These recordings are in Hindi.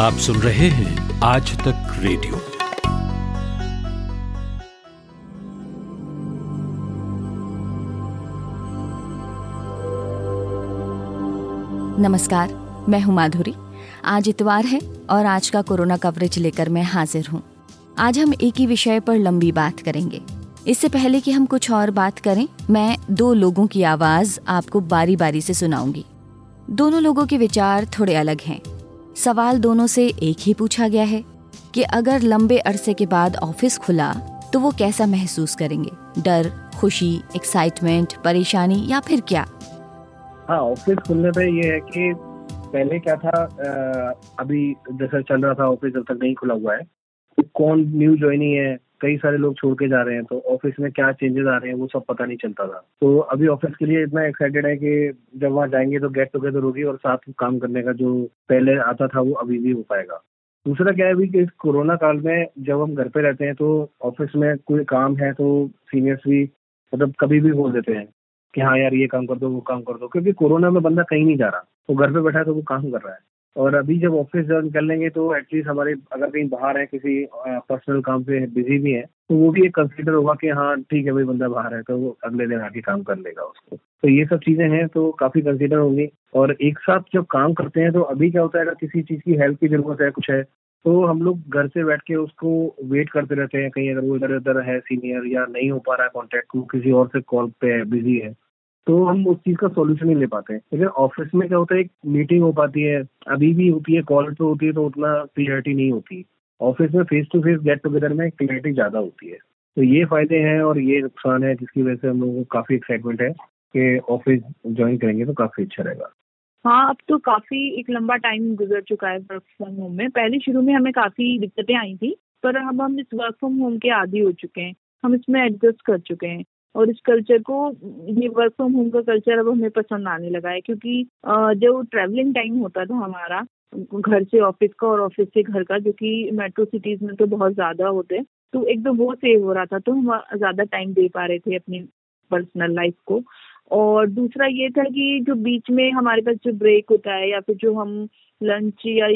आप सुन रहे हैं आज तक रेडियो। नमस्कार, मैं हूँ माधुरी। आज इतवार है और आज का कोरोना कवरेज लेकर मैं हाजिर हूँ। आज हम एक ही विषय पर लंबी बात करेंगे। इससे पहले कि हम कुछ और बात करें, मैं दो लोगों की आवाज़ आपको बारी बारी से सुनाऊँगी। दोनों लोगों के विचार थोड़े अलग हैं। सवाल दोनों से एक ही पूछा गया है कि अगर लंबे अरसे के बाद ऑफ़िस खुला तो वो कैसा महसूस करेंगे? डर, खुशी एक्साइटमेंट परेशानी या फिर क्या? हाँ ऑफ़िस खुलने पे ये है कि पहले क्या था अभी जैसा चल रहा था ऑफ़िस जब तक नहीं खुला हुआ है तो कौन न्यू ज्वाइनिंग है? कई सारे लोग छोड़ के जा रहे हैं तो ऑफ़िस में क्या चेंजेस आ रहे हैं वो सब पता नहीं चलता था। तो अभी ऑफ़िस के लिए इतना एक्साइटेड है कि जब वहाँ जाएँगे तो गेट टुगेदर होगी और साथ काम करने का जो पहले आता था वो अभी भी हो पाएगा। दूसरा क्या है अभी कि इस कोरोना काल में जब हम घर पे रहते हैं तो ऑफ़िस में कोई काम है तो सीनियर्स भी मतलब कभी भी बोल देते हैं कि हाँ यार ये काम कर दो, वो काम कर दो, क्योंकि कोरोना में बंदा कहीं नहीं जा रहा। वो घर पे बैठा है तो वो काम कर रहा है। और अभी जब ऑफ़िस जब निकल लेंगे तो एटलीस्ट हमारे, अगर कहीं बाहर है, किसी पर्सनल काम पे बिज़ी भी है तो वो भी एक कंसिडर होगा कि हाँ ठीक है भाई, बंदा बाहर है तो वो अगले दिन आके काम कर लेगा उसको। तो ये सब चीज़ें हैं तो काफ़ी कंसिडर होंगी। और एक साथ जब काम करते हैं तो अभी क्या होता है, अगर किसी चीज़ की हेल्प की ज़रूरत है, कुछ है तो हम लोग घर से बैठ के उसको वेट करते रहते हैं, कहीं अगर वो इधर उधर है सीनियर या नहीं हो पा रहा है कॉन्टेक्ट किसी और से कॉल पे है बिज़ी है तो हम उस चीज़ का सोल्यूशन नहीं ले पाते। हैं लेकिन ऑफ़िस में क्या होता है, एक मीटिंग हो पाती है, अभी भी होती है कॉल पे होती है तो उतना क्लियरिटी नहीं होती। ऑफ़िस में face to face get together में क्लियरिटी ज़्यादा होती है। तो ये फ़ायदे हैं और ये नुकसान है, जिसकी वजह से हम लोगों को काफ़ी एक्साइटमेंट है कि ऑफ़िस ज्वाइन करेंगे तो काफ़ी अच्छा रहेगा। हाँ अब तो काफ़ी एक लंबा टाइम गुजर चुका है वर्क फ्रॉम होम में। पहले शुरू में हमें काफ़ी दिक्कतें आई थी, पर अब हम इस वर्क फ्रॉम होम के आदि हो चुके हैं। हम इसमें एडजस्ट कर चुके हैं। और इस कल्चर को, ये वर्क फ्रॉम होम का कल्चर अब हमें पसंद आने लगा है क्योंकि जो ट्रेवलिंग टाइम होता था हमारा, घर से ऑफ़िस का और ऑफ़िस से घर का, जो कि मेट्रो सिटीज़ में तो बहुत ज़्यादा होते हैं तो एक तो वो सेव हो रहा था तो हम ज़्यादा टाइम दे पा रहे थे अपनी पर्सनल लाइफ को। और दूसरा ये था कि जो बीच में हमारे पास जो ब्रेक होता है या फिर जो हम लंच या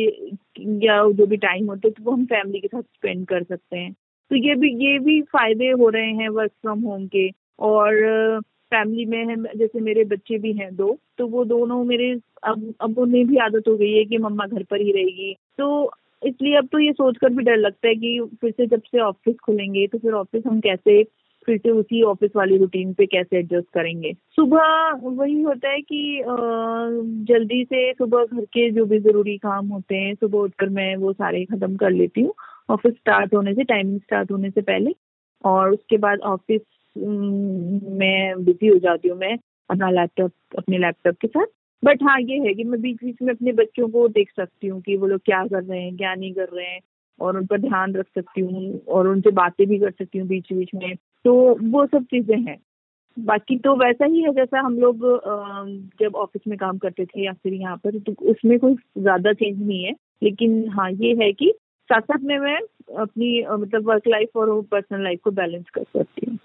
या जो भी टाइम होता है तो वो हम फैमिली के साथ स्पेंड कर सकते हैं। तो ये भी ये भी फ़ायदे हो रहे हैं वर्क फ्रॉम होम के। और फैमिली में है, जैसे मेरे बच्चे भी हैं दो तो वो दोनों मेरे, अब अब उन्हें भी आदत हो गई है कि मम्मा घर पर ही रहेगी। तो इसलिए अब तो ये सोचकर भी डर लगता है कि फिर से जब से ऑफ़िस खुलेंगे तो फिर ऑफ़िस हम कैसे, फिर से उसी ऑफ़िस वाली रूटीन पे कैसे एडजस्ट करेंगे? सुबह वही होता है कि जल्दी से सुबह घर के जो भी ज़रूरी काम होते हैं, सुबह उठकर मैं वो सारे खत्म कर लेती हूँ। ऑफ़िस स्टार्ट होने से टाइमिंग स्टार्ट होने से पहले। और उसके बाद ऑफ़िस मैं बिज़ी हो जाती हूँ मैं अपना लैपटॉप अपने लैपटॉप के साथ। बट हाँ ये है कि मैं बीच बीच में अपने बच्चों को देख सकती हूँ कि वो लोग क्या कर रहे हैं, क्या नहीं कर रहे हैं, और उन पर ध्यान रख सकती हूँ, और उनसे बातें भी कर सकती हूँ बीच बीच में। तो वो सब चीज़ें हैं। बाकी तो वैसा ही है जैसा हम लोग जब ऑफ़िस में काम करते थे या फिर यहाँ पर तो उसमें कोई ज़्यादा चेंज नहीं है। लेकिन हाँ ये है कि साथ साथ में मैं अपनी मतलब वर्क लाइफ और पर्सनल लाइफ को बैलेंस कर सकती हूँ।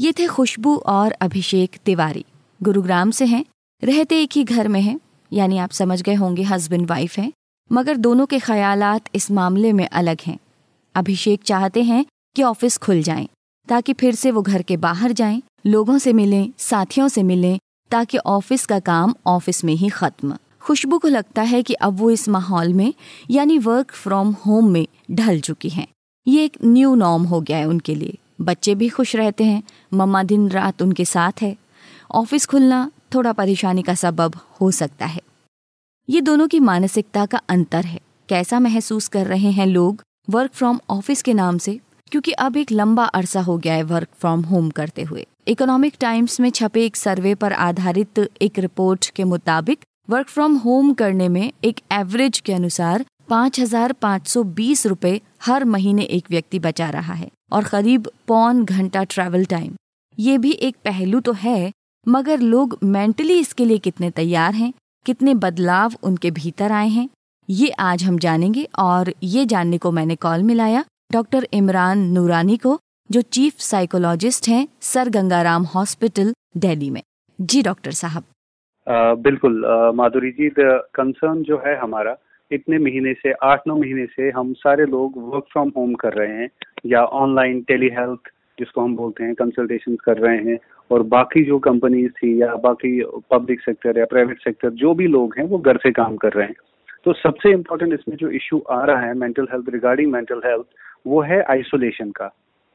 ये थे खुशबू और अभिषेक तिवारी। गुरुग्राम से हैं, रहते एक ही घर में हैं, यानी आप समझ गए होंगे हस्बैंड वाइफ हैं, मगर दोनों के ख्यालात इस मामले में अलग हैं। अभिषेक चाहते हैं कि ऑफ़िस खुल जाएँ, ताकि फिर से वो घर के बाहर जाएँ, लोगों से मिलें, साथियों से मिलें, ताकि ऑफ़िस का काम ऑफ़िस में ही खत्म। खुशबू को लगता है कि अब वो इस माहौल में, यानी वर्क फ्रॉम होम में, ढल चुकी हैं। ये एक न्यू नॉर्म हो गया है उनके लिए। बच्चे भी खुश रहते हैं। मम्मा दिन रात उनके साथ है। ऑफ़िस खुलना थोड़ा परेशानी का सबब हो सकता है। ये दोनों की मानसिकता का अंतर है। कैसा महसूस कर रहे हैं लोग वर्क फ्रॉम ऑफ़िस के नाम से? क्योंकि अब एक लंबा अरसा हो गया है वर्क फ्रॉम होम करते हुए। इकोनॉमिक टाइम्स में छपे एक सर्वे पर आधारित एक रिपोर्ट के मुताबिक वर्क फ्रॉम होम करने में एक एवरेज के अनुसार पाँच हज़ार सौ बीस रूपए हर महीने एक व्यक्ति बचा रहा है। और करीब पौन घंटा ट्रैवल टाइम ये भी एक पहलू तो है, मगर लोग मेंटली इसके लिए कितने तैयार हैं, कितने बदलाव उनके भीतर आए हैं, ये आज हम जानेंगे और ये जानने को मैंने कॉल मिलाया डॉक्टर इमरान नूरानी को, जो चीफ साइकोलॉजिस्ट हैं सर गंगाराम हॉस्पिटल दिल्ली में। जी डॉक्टर साहब। बिल्कुल माधुरी जी कंसर्न जो है हमारा इतने महीने से, आठ, नौ महीने से हम सारे लोग वर्क फ्रॉम होम कर रहे हैं या ऑनलाइन टेली हेल्थ जिसको हम बोलते हैं कंसल्टेशन कर रहे हैं और बाकी जो कंपनीज़ थी या बाकी पब्लिक सेक्टर या प्राइवेट सेक्टर जो भी लोग हैं, वो घर से काम कर रहे हैं। तो सबसे इम्पोर्टेंट इसमें जो इश्यू आ रहा है mental health regarding mental health वो है आइसोलेशन का।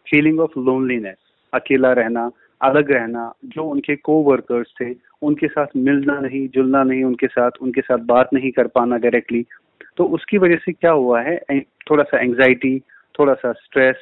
फीलिंग ऑफ़ लोनलीनेस अकेला रहना, अलग रहना, जो उनके को वर्कर्स थे, उनके साथ मिलना नहीं, जुलना नहीं, उनके साथ उनके साथ बात नहीं कर पाना डायरेक्टली तो उसकी वजह से क्या हुआ है? थोड़ा सा एंग्जाइटी थोड़ा सा स्ट्रेस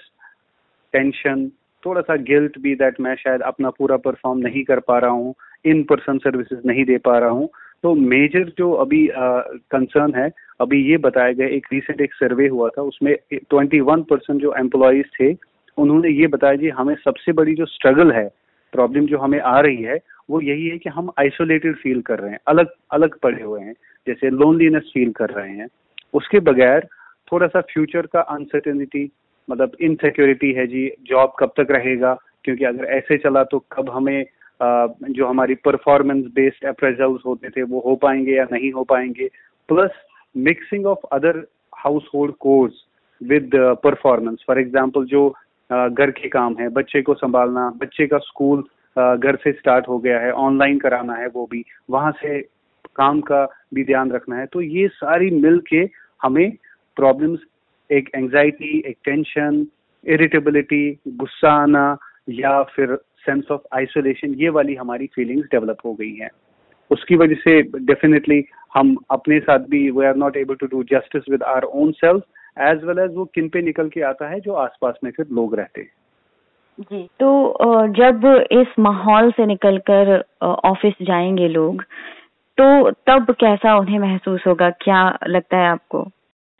टेंशन थोड़ा सा गिल्ट भी दैट मैं शायद अपना पूरा परफॉर्म नहीं कर पा रहा हूँ इन पर्सन सर्विसेज़ नहीं दे पा रहा हूँ। तो मेजर जो अभी कंसर्न uh, है अभी ये बताया गया एक रिसेंट एक सर्वे हुआ था उसमें 21 परसेंट जो एम्प्लॉयज़ थे उन्होंने ये बताया जी हमें सबसे बड़ी जो स्ट्रगल है प्रॉब्लम जो हमें आ रही है वो यही है कि हम आइसोलेटेड फील कर रहे हैं अलग अलग पड़े हुए हैं। जैसे लोनलीनेस फील कर रहे हैं, उसके बगैर थोड़ा सा फ्यूचर का अनसर्टेनिटी मतलब इनसिक्योरिटी है जी जॉब कब तक रहेगा, क्योंकि अगर ऐसे चला तो कब हमें जो हमारी परफॉर्मेंस बेस्ड अप्रेजल्स होते थे, वो हो पाएँगे या नहीं हो पाएँगे plus mixing of other household chores with performance for example जो घर के काम है, बच्चे को संभालना, बच्चे का स्कूल घर से स्टार्ट हो गया है ऑनलाइन कराना है, वो भी, वहाँ से काम का भी ध्यान रखना है। तो ये सारी मिल के हमें प्रॉब्लम्स एक एंजाइटी एक टेंशन इरिटेबिलिटी गुस्सा आना या फिर सेंस ऑफ़ आइसोलेशन ये वाली हमारी फीलिंग्स डेवलप हो गई हैं। उसकी वजह से डेफिनेटली हम अपने साथ भी we are not able to do justice with our own self as well as वो किन पे निकल के आता है जो आसपास में फिर लोग रहते हैं। जी तो जब इस माहौल से निकलकर ऑफ़िस जाएँगे लोग तो तब कैसा उन्हें महसूस होगा? क्या लगता है आपको?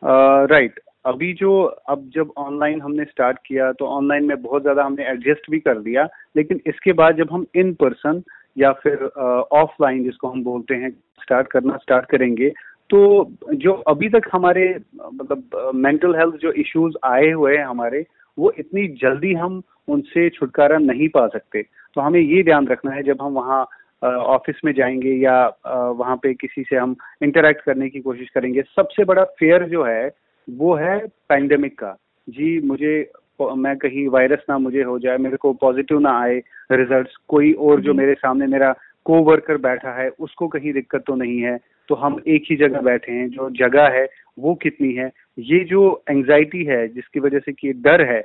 Right uh, right. अभी जो अब जब ऑनलाइन हमने स्टार्ट किया तो ऑनलाइन में बहुत ज़्यादा हमने एडजस्ट भी कर दिया लेकिन इसके बाद जब हम इन पर्सन या फिर ऑफलाइन uh, जिसको हम बोलते हैं स्टार्ट करना स्टार्ट करेंगे तो जो अभी तक हमारे मतलब मेंटल हेल्थ जो इश्यूज़ आए हुए हैं हमारे वो इतनी जल्दी हम उनसे छुटकारा नहीं पा सकते। तो हमें ये ध्यान रखना है जब हम वहाँ ऑफ़िस में जाएँगे या वहाँ पे किसी से हम इंटरेक्ट करने की कोशिश करेंगे। सबसे बड़ा फेयर जो है वो है पैंडेमिक का। जी मुझे मैं कहीं वायरस ना मुझे हो जाए मेरे को पॉजिटिव ना आए रिजल्ट्स कोई और जो मेरे सामने मेरा को वर्कर बैठा है उसको कहीं दिक्कत तो नहीं है। तो हम एक ही जगह बैठे हैं जो जगह है वो कितनी है? ये जो एंजाइटी है जिसकी वजह से कि डर है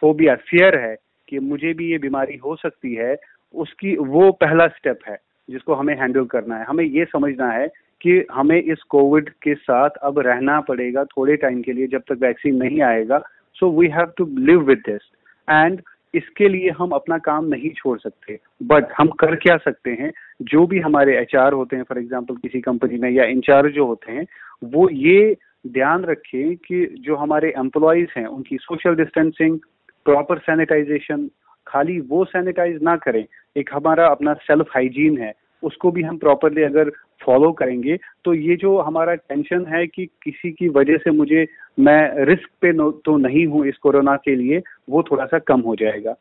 फोबिया फियर है कि मुझे भी ये बीमारी हो सकती है उसकी वो पहला स्टेप है जिसको हमें हैंडल करना है। हमें ये समझना है कि हमें इस कोविड के साथ अब रहना पड़ेगा थोड़े टाइम के लिए जब तक वैक्सीन नहीं आएगा। So we have to live with this and इसके लिए हम अपना काम नहीं छोड़ सकते। बट हम कर क्या सकते हैं? जो भी हमारे एचआर होते हैं फॉर एग्ज़ाम्पल किसी कंपनी में या इंचार्ज जो होते हैं, वो ये ध्यान रखें कि जो हमारे एम्प्लॉयज़ हैं, उनकी सोशल डिस्टेंसिंग प्रॉपर सैनिटाइजेशन खाली वो सैनिटाइज ना करें। एक हमारा अपना सेल्फ हाइजीन है, उसको भी हम प्रॉपरली अगर फॉलो करेंगे तो ये जो हमारा टेंशन है कि किसी की वजह से मुझे, मैं रिस्क पे तो नहीं हूँ इस कोरोना के लिए, वो थोड़ा सा कम हो जाएगा।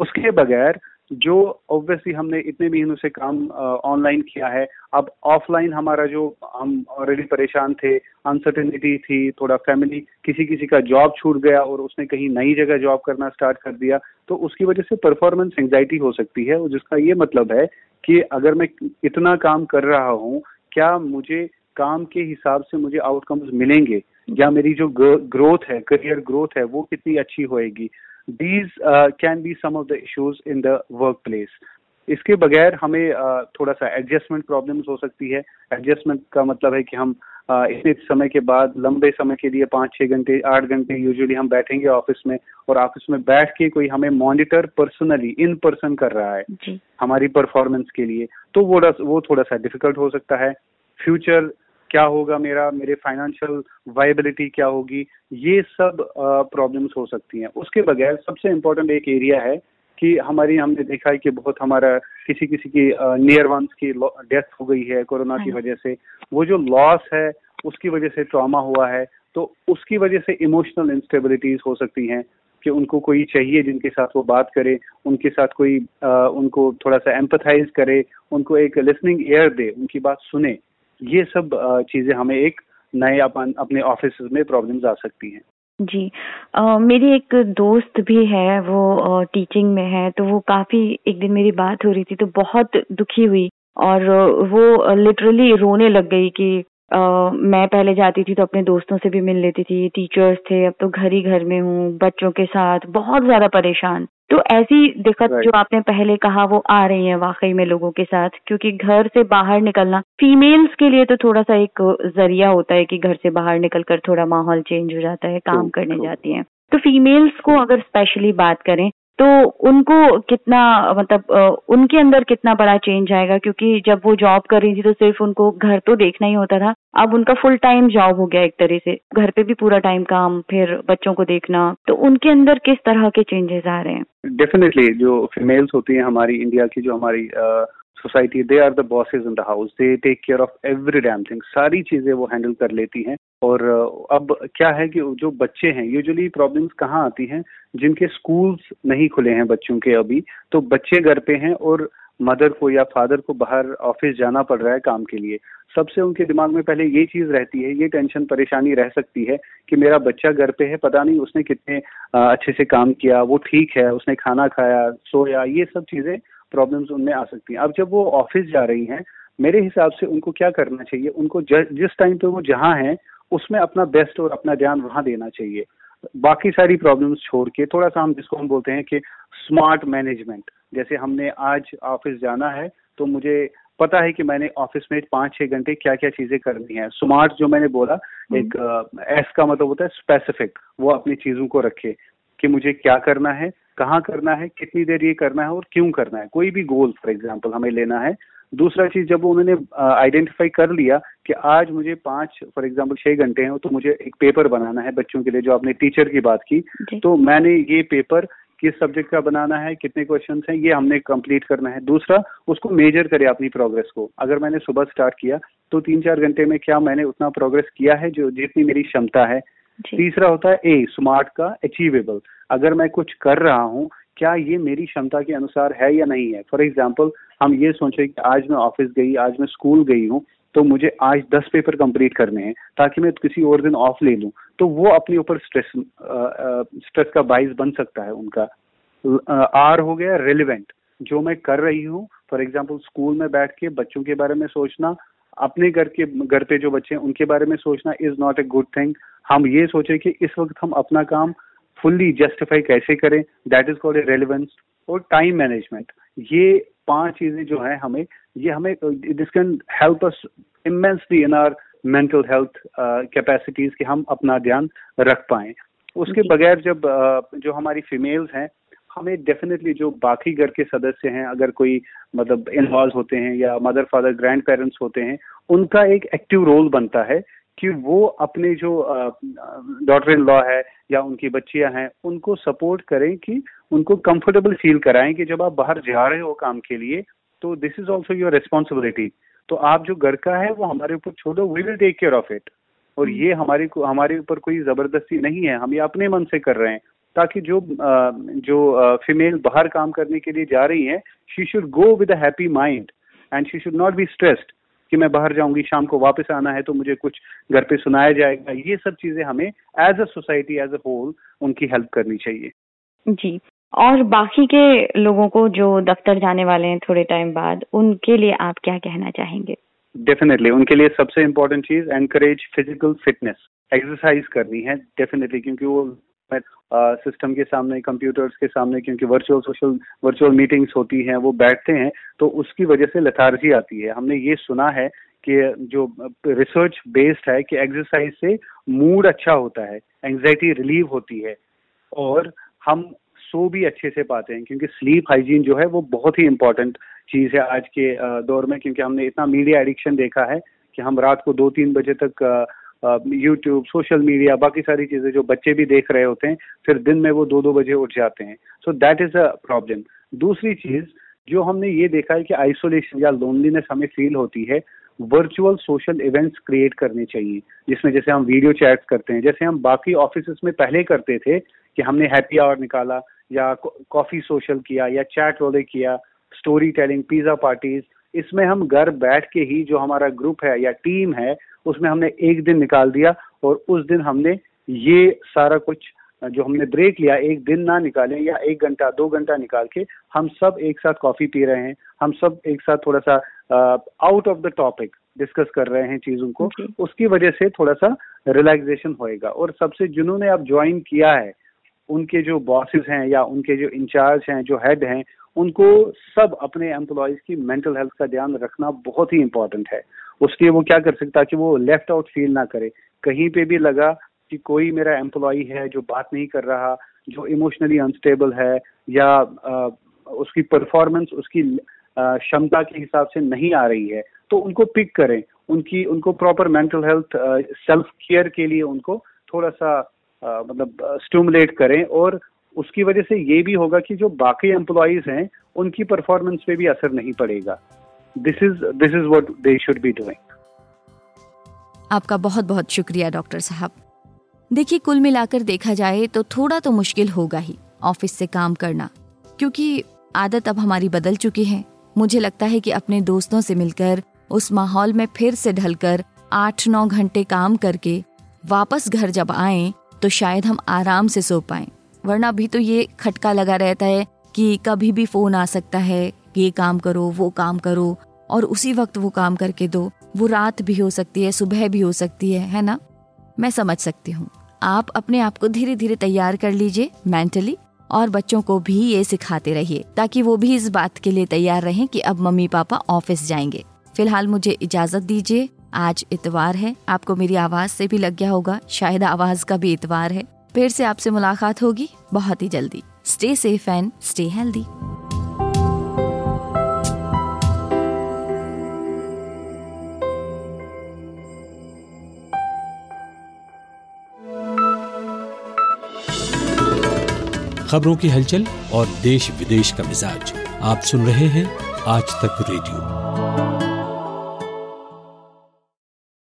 उसके बगैर जो ऑब्वियसली हमने इतने महीनों से काम ऑनलाइन किया है, अब ऑफलाइन हमारा जो हम ऑलरेडी परेशान थे अनसर्टेनिटी थी, थोड़ा फैमिली किसी किसी का जॉब छूट गया और उसने कहीं नई जगह जॉब करना स्टार्ट कर दिया तो उसकी वजह से परफॉर्मेंस एंग्जाइटी हो सकती है, और जिसका ये मतलब है कि अगर मैं इतना काम कर रहा हूँ, क्या मुझे काम के हिसाब से मुझे आउटकम्स मिलेंगे? या मेरी जो ग्रोथ है करियर ग्रोथ है, वो कितनी अच्छी होएगी? These can be some of the issues in the workplace इसके बगैर हमें uh, थोड़ा सा एडजस्टमेंट प्रॉब्लम्स हो सकती है। एडजस्टमेंट का मतलब है कि हम uh, इतने समय के बाद लंबे समय के लिए पाँच छः घंटे आठ घंटे यूजुअली हम बैठेंगे ऑफ़िस में और ऑफ़िस में बैठ के कोई हमें मॉनिटर पर्सनली इन पर्सन कर रहा है हमारी परफॉर्मेंस के लिए। तो वो वो थोड़ा सा डिफ़िकल्ट हो सकता है। फ्यूचर क्या होगा मेरा मेरे फाइनेंशियल वाइबिलिटी क्या होगी ये सब प्रॉब्लम्स हो सकती हैं। उसके बगैर सबसे इम्पोर्टेंट एक एरिया है कि हमारी हमने देखा है कि बहुत हमारा किसी किसी की नियर वंस की डेथ हो गई है कोरोना की हाँ। वजह से। वो जो लॉस है उसकी वजह से ट्रॉमा हुआ है तो उसकी वजह से इमोशनल इंस्टेबिलिटीज हो सकती हैं कि उनको कोई चाहिए जिनके साथ वो बात करे उनके साथ कोई आ, उनको थोड़ा सा एम्पथाइज करे उनको एक लिसनिंग एयर दे उनकी बात सुने। ये सब चीज़ें हमें एक नए अपन अपने ऑफ़िस में प्रॉब्लम्स आ सकती हैं। जी। आ, मेरी एक दोस्त भी है वो टीचिंग में है तो वो काफ़ी एक दिन मेरी बात हो रही थी तो बहुत दुखी हुई और वो लिटरली रोने लग गई कि आ, मैं पहले जाती थी तो अपने दोस्तों से भी मिल लेती थी टीचर्स थे अब तो घर ही घर में हूँ बच्चों के साथ बहुत ज़्यादा परेशान। तो ऐसी दिक्कत right. जो आपने पहले कहा वो आ रही है वाकई में लोगों के साथ क्योंकि घर से बाहर निकलना फीमेल्स के लिए तो थोड़ा सा एक ज़रिया होता है कि घर से बाहर निकलकर थोड़ा माहौल चेंज हो जाता है काम करने जाती हैं तो फीमेल्स को अगर स्पेशली बात करें तो उनको कितना मतलब उनके अंदर कितना बड़ा चेंज आएगा? क्योंकि जब वो जॉब कर रही थी तो सिर्फ़ उनको घर तो देखना ही होता था। अब उनका फुल टाइम जॉब हो गया एक तरह से। घर पे भी पूरा टाइम काम, फिर बच्चों को देखना। तो उनके अंदर किस तरह के चेंजेस आ रहे हैं? डेफिनेटली जो फीमेल्स होती हैं हमारी इंडिया की जो हमारी society they are the bosses in the house they take care of every damn thing सारी चीज़ें वो हैंडल कर लेती हैं। और अब क्या है कि जो बच्चे हैं यूजुअली प्रॉब्लम्स कहाँ आती हैं? जिनके स्कूल्स नहीं खुले हैं बच्चों के अभी तो बच्चे घर पे हैं और मदर को या फादर को बाहर ऑफ़िस जाना पड़ रहा है काम के लिए। सबसे उनके दिमाग में पहले ये चीज़ रहती है, ये टेंशन परेशानी रह सकती है कि मेरा बच्चा घर पे है, पता नहीं उसने कितने अच्छे से काम किया, वो ठीक है, उसने खाना खाया, सोया, ये सब चीज़ें प्रॉब्लम्स उनमें आ सकती हैं। अब जब वो ऑफ़िस जा रही हैं मेरे हिसाब से उनको क्या करना चाहिए? उनको जिस टाइम पे वो जहाँ हैं उसमें अपना बेस्ट और अपना ध्यान वहाँ देना चाहिए। बाकी सारी प्रॉब्लम्स छोड़ के थोड़ा सा हम जिसको हम बोलते हैं कि स्मार्ट मैनेजमेंट जैसे हमने आज ऑफ़िस जाना है तो मुझे पता है कि मैंने ऑफ़िस में पाँच छह घंटे क्या क्या चीज़ें करनी है। स्मार्ट जो मैंने बोला हम्म। एक एस का मतलब होता है स्पेसिफिक वो अपनी चीज़ों को रखे। कि मुझे क्या करना है कहाँ करना है कितनी देर ये करना है और क्यों करना है। कोई भी गोल फॉर एग्ज़ाम्पल हमें लेना है। दूसरा चीज़ जब उन्होंने आइडेंटिफाई कर लिया कि आज मुझे पाँच फॉर एग्ज़ाम्पल छह घंटे हैं तो मुझे एक पेपर बनाना है बच्चों के लिए जो आपने टीचर की बात की। तो मैंने ये पेपर किस सब्जेक्ट का बनाना है कितने क्वेश्चन हैं ये हमने कंप्लीट करना है। दूसरा उसको मेजर करे अपनी प्रोग्रेस को। अगर मैंने सुबह स्टार्ट किया तो तीन चार घंटे में क्या मैंने उतना प्रोग्रेस किया है जो जितनी मेरी क्षमता है? तीसरा होता है ए स्मार्ट का अचीवेबल अगर मैं कुछ कर रहा हूँ, क्या ये मेरी क्षमता के अनुसार है या नहीं है? फॉर एग्ज़ाम्पल हम ये सोचे कि आज मैं ऑफ़िस गई, आज मैं स्कूल गई हूँ तो मुझे आज दस पेपर कंप्लीट करने हैं, ताकि मैं किसी और दिन ऑफ़ ले लूँ। तो वो अपने ऊपर स्ट्रेस स्ट्रेस का बाइस बन सकता है उनका। आर हो गया रेलिवेंट जो मैं कर रही हूँ फॉर एग्ज़ाम्पल स्कूल में बैठ के बच्चों के बारे में सोचना अपने घर के घर पे जो बच्चे हैं उनके बारे में सोचना is not a good thing हम ये सोचे कि इस वक्त हम अपना काम फुल्ली जस्टिफाई कैसे करें? That is called a relevance और टाइम मैनेजमेंट ये पाँच चीज़ें जो है हमें ये हमें this can help us immensely in our mental health capacities कि हम अपना ध्यान रख पाए। उसके बगैर जब uh, जो हमारी फीमेल्स हैं हमें डेफिनेटली जो बाकी घर के सदस्य हैं अगर कोई मतलब इन्वॉल्व होते हैं या मदर फादर ग्रैंड पेरेंट्स होते हैं उनका एक एक्टिव रोल बनता है कि वो अपने जो डॉटर इन लॉ है या उनकी बच्चियाँ हैं उनको सपोर्ट करें कि उनको कंफर्टेबल फील कराएँ कि जब आप बाहर जा रहे हो काम के लिए तो this is also your responsibility तो आप जो घर का है वो हमारे ऊपर छोड़ो we will take care of it और हम्म। ये हमारे को हमारे ऊपर कोई ज़बरदस्ती नहीं है हम ये अपने मन से कर रहे हैं। ताकि जो जो फीमेल बाहर काम करने के लिए जा रही है she should go with happy mind and she should not be stressed कि मैं बाहर जाऊँगी शाम को वापस आना है तो मुझे कुछ घर पे सुनाया जाएगा। ये सब चीज़ें हमें as a society as a whole उनकी हेल्प करनी चाहिए। जी। और बाकी के लोगों को जो दफ्तर जाने वाले हैं थोड़े टाइम बाद उनके लिए आप क्या कहना चाहेंगे? डेफिनेटली उनके लिए सबसे इम्पोर्टेंट चीज़ एनकरेज फ़िज़िकल फिटनेस एक्सरसाइज करनी है डेफिनेटली क्योंकि वो सिस्टम के सामने कंप्यूटर्स के सामने, क्योंकि वर्चुअल सोशल वर्चुअल मीटिंग्स होती हैं, वो बैठते हैं तो उसकी वजह से लथार्जी आती है। हमने ये सुना है कि जो रिसर्च बेस्ड है कि एक्सरसाइज से मूड अच्छा होता है एंजाइटी रिलीव होती है, और हम सो भी अच्छे से पाते हैं, क्योंकि स्लीप हाइजीन जो है, वो बहुत ही इंपॉर्टेंट चीज़ है आज के दौर में, क्योंकि हमने इतना मीडिया एडिक्शन देखा है कि हम रात को दो तीन बजे तक यूट्यूब सोशल मीडिया बाकी सारी चीज़ें जो बच्चे भी देख रहे होते हैं, फिर दिन में वो दो दो बजे उठ जाते हैं। So that is a problem दूसरी चीज़, जो हमने ये देखा है कि आइसोलेशन या लोनलीनेस हमें फील होती है वर्चुअल सोशल इवेंट्स क्रिएट करने चाहिए। जिसमें जैसे हम वीडियो चैट्स करते हैं, जैसे हम बाकी ऑफ़िस में पहले करते थे कि हमने हैप्पी आवर निकाला या कॉफ़ी सोशल किया या चैट रोले किया स्टोरी टेलिंग पिज्जा पार्टीज़ इसमें हम घर बैठ के ही जो हमारा ग्रुप है या टीम है उसमें हमने एक दिन निकाल दिया और उस दिन हमने ये सारा कुछ जो हमने ब्रेक लिया एक दिन ना निकाले या एक घंटा दो घंटा निकाल के हम सब एक साथ कॉफ़ी पी रहे हैं। हम सब एक साथ थोड़ा सा out of the topic discuss कर रहे हैं चीज़ों को। okay. उसकी वजह से थोड़ा सा रिलैक्सेशन होएगा। और सबसे जिन्होंने आप ज्वाइन किया है उनके जो बॉसेस हैं या उनके जो इंचार्ज हैं जो हेड हैं उनको सब अपने एम्प्लॉयज़ की मेंटल हेल्थ का ध्यान रखना बहुत ही इंपॉर्टेंट है। उसके वो क्या कर सकता कि वो लेफ़्ट आउट फील ना करे। कहीं पे भी लगा कि कोई मेरा एम्प्लॉय है जो बात नहीं कर रहा जो इमोशनली अनस्टेबल है या आ, उसकी परफॉर्मेंस उसकी क्षमता के हिसाब से नहीं आ रही है तो उनको पिक करें। उनकी उनको proper mental health self care के लिए उनको थोड़ा सा मतलब स्टूमुलेट करें और उसकी वजह से ये भी होगा कि जो बाकी एम्प्लॉयज़ हैं, उनकी परफॉर्मेंस पे भी असर नहीं पड़ेगा। This is this is what they should be doing आपका बहुत बहुत शुक्रिया, डॉक्टर साहब। देखिए, कुल मिलाकर देखा जाए तो थोड़ा तो मुश्किल होगा ही ऑफ़िस से काम करना, क्योंकि आदत अब हमारी बदल चुकी है। मुझे लगता है कि अपने दोस्तों से मिलकर, उस माहौल में फिर से ढलकर आठ नौ घंटे काम करके वापस घर जब आए तो शायद हम आराम से सो पाए। वरना भी तो ये खटका लगा रहता है कि कभी भी फ़ोन आ सकता है, ये काम करो, वो काम करो, और उसी वक्त वो काम करके दो। वो रात भी हो सकती है, सुबह भी हो सकती है है ना? मैं समझ सकती हूँ। आप अपने आप को धीरे धीरे तैयार कर लीजिए मेंटली और बच्चों को भी ये सिखाते रहिए, ताकि वो भी इस बात के लिए तैयार रहें कि अब मम्मी पापा ऑफ़िस जाएँगे। फ़िलहाल मुझे इजाज़त दीजिए आज इतवार है। आपको मेरी आवाज़ से भी लग गया होगा, शायद आवाज़ का भी इतवार है। फिर से आपसे मुलाकात होगी बहुत ही जल्दी। Stay safe and stay healthy खबरों की हलचल और देश विदेश का मिजाज आप सुन रहे हैं आज तक रेडियो।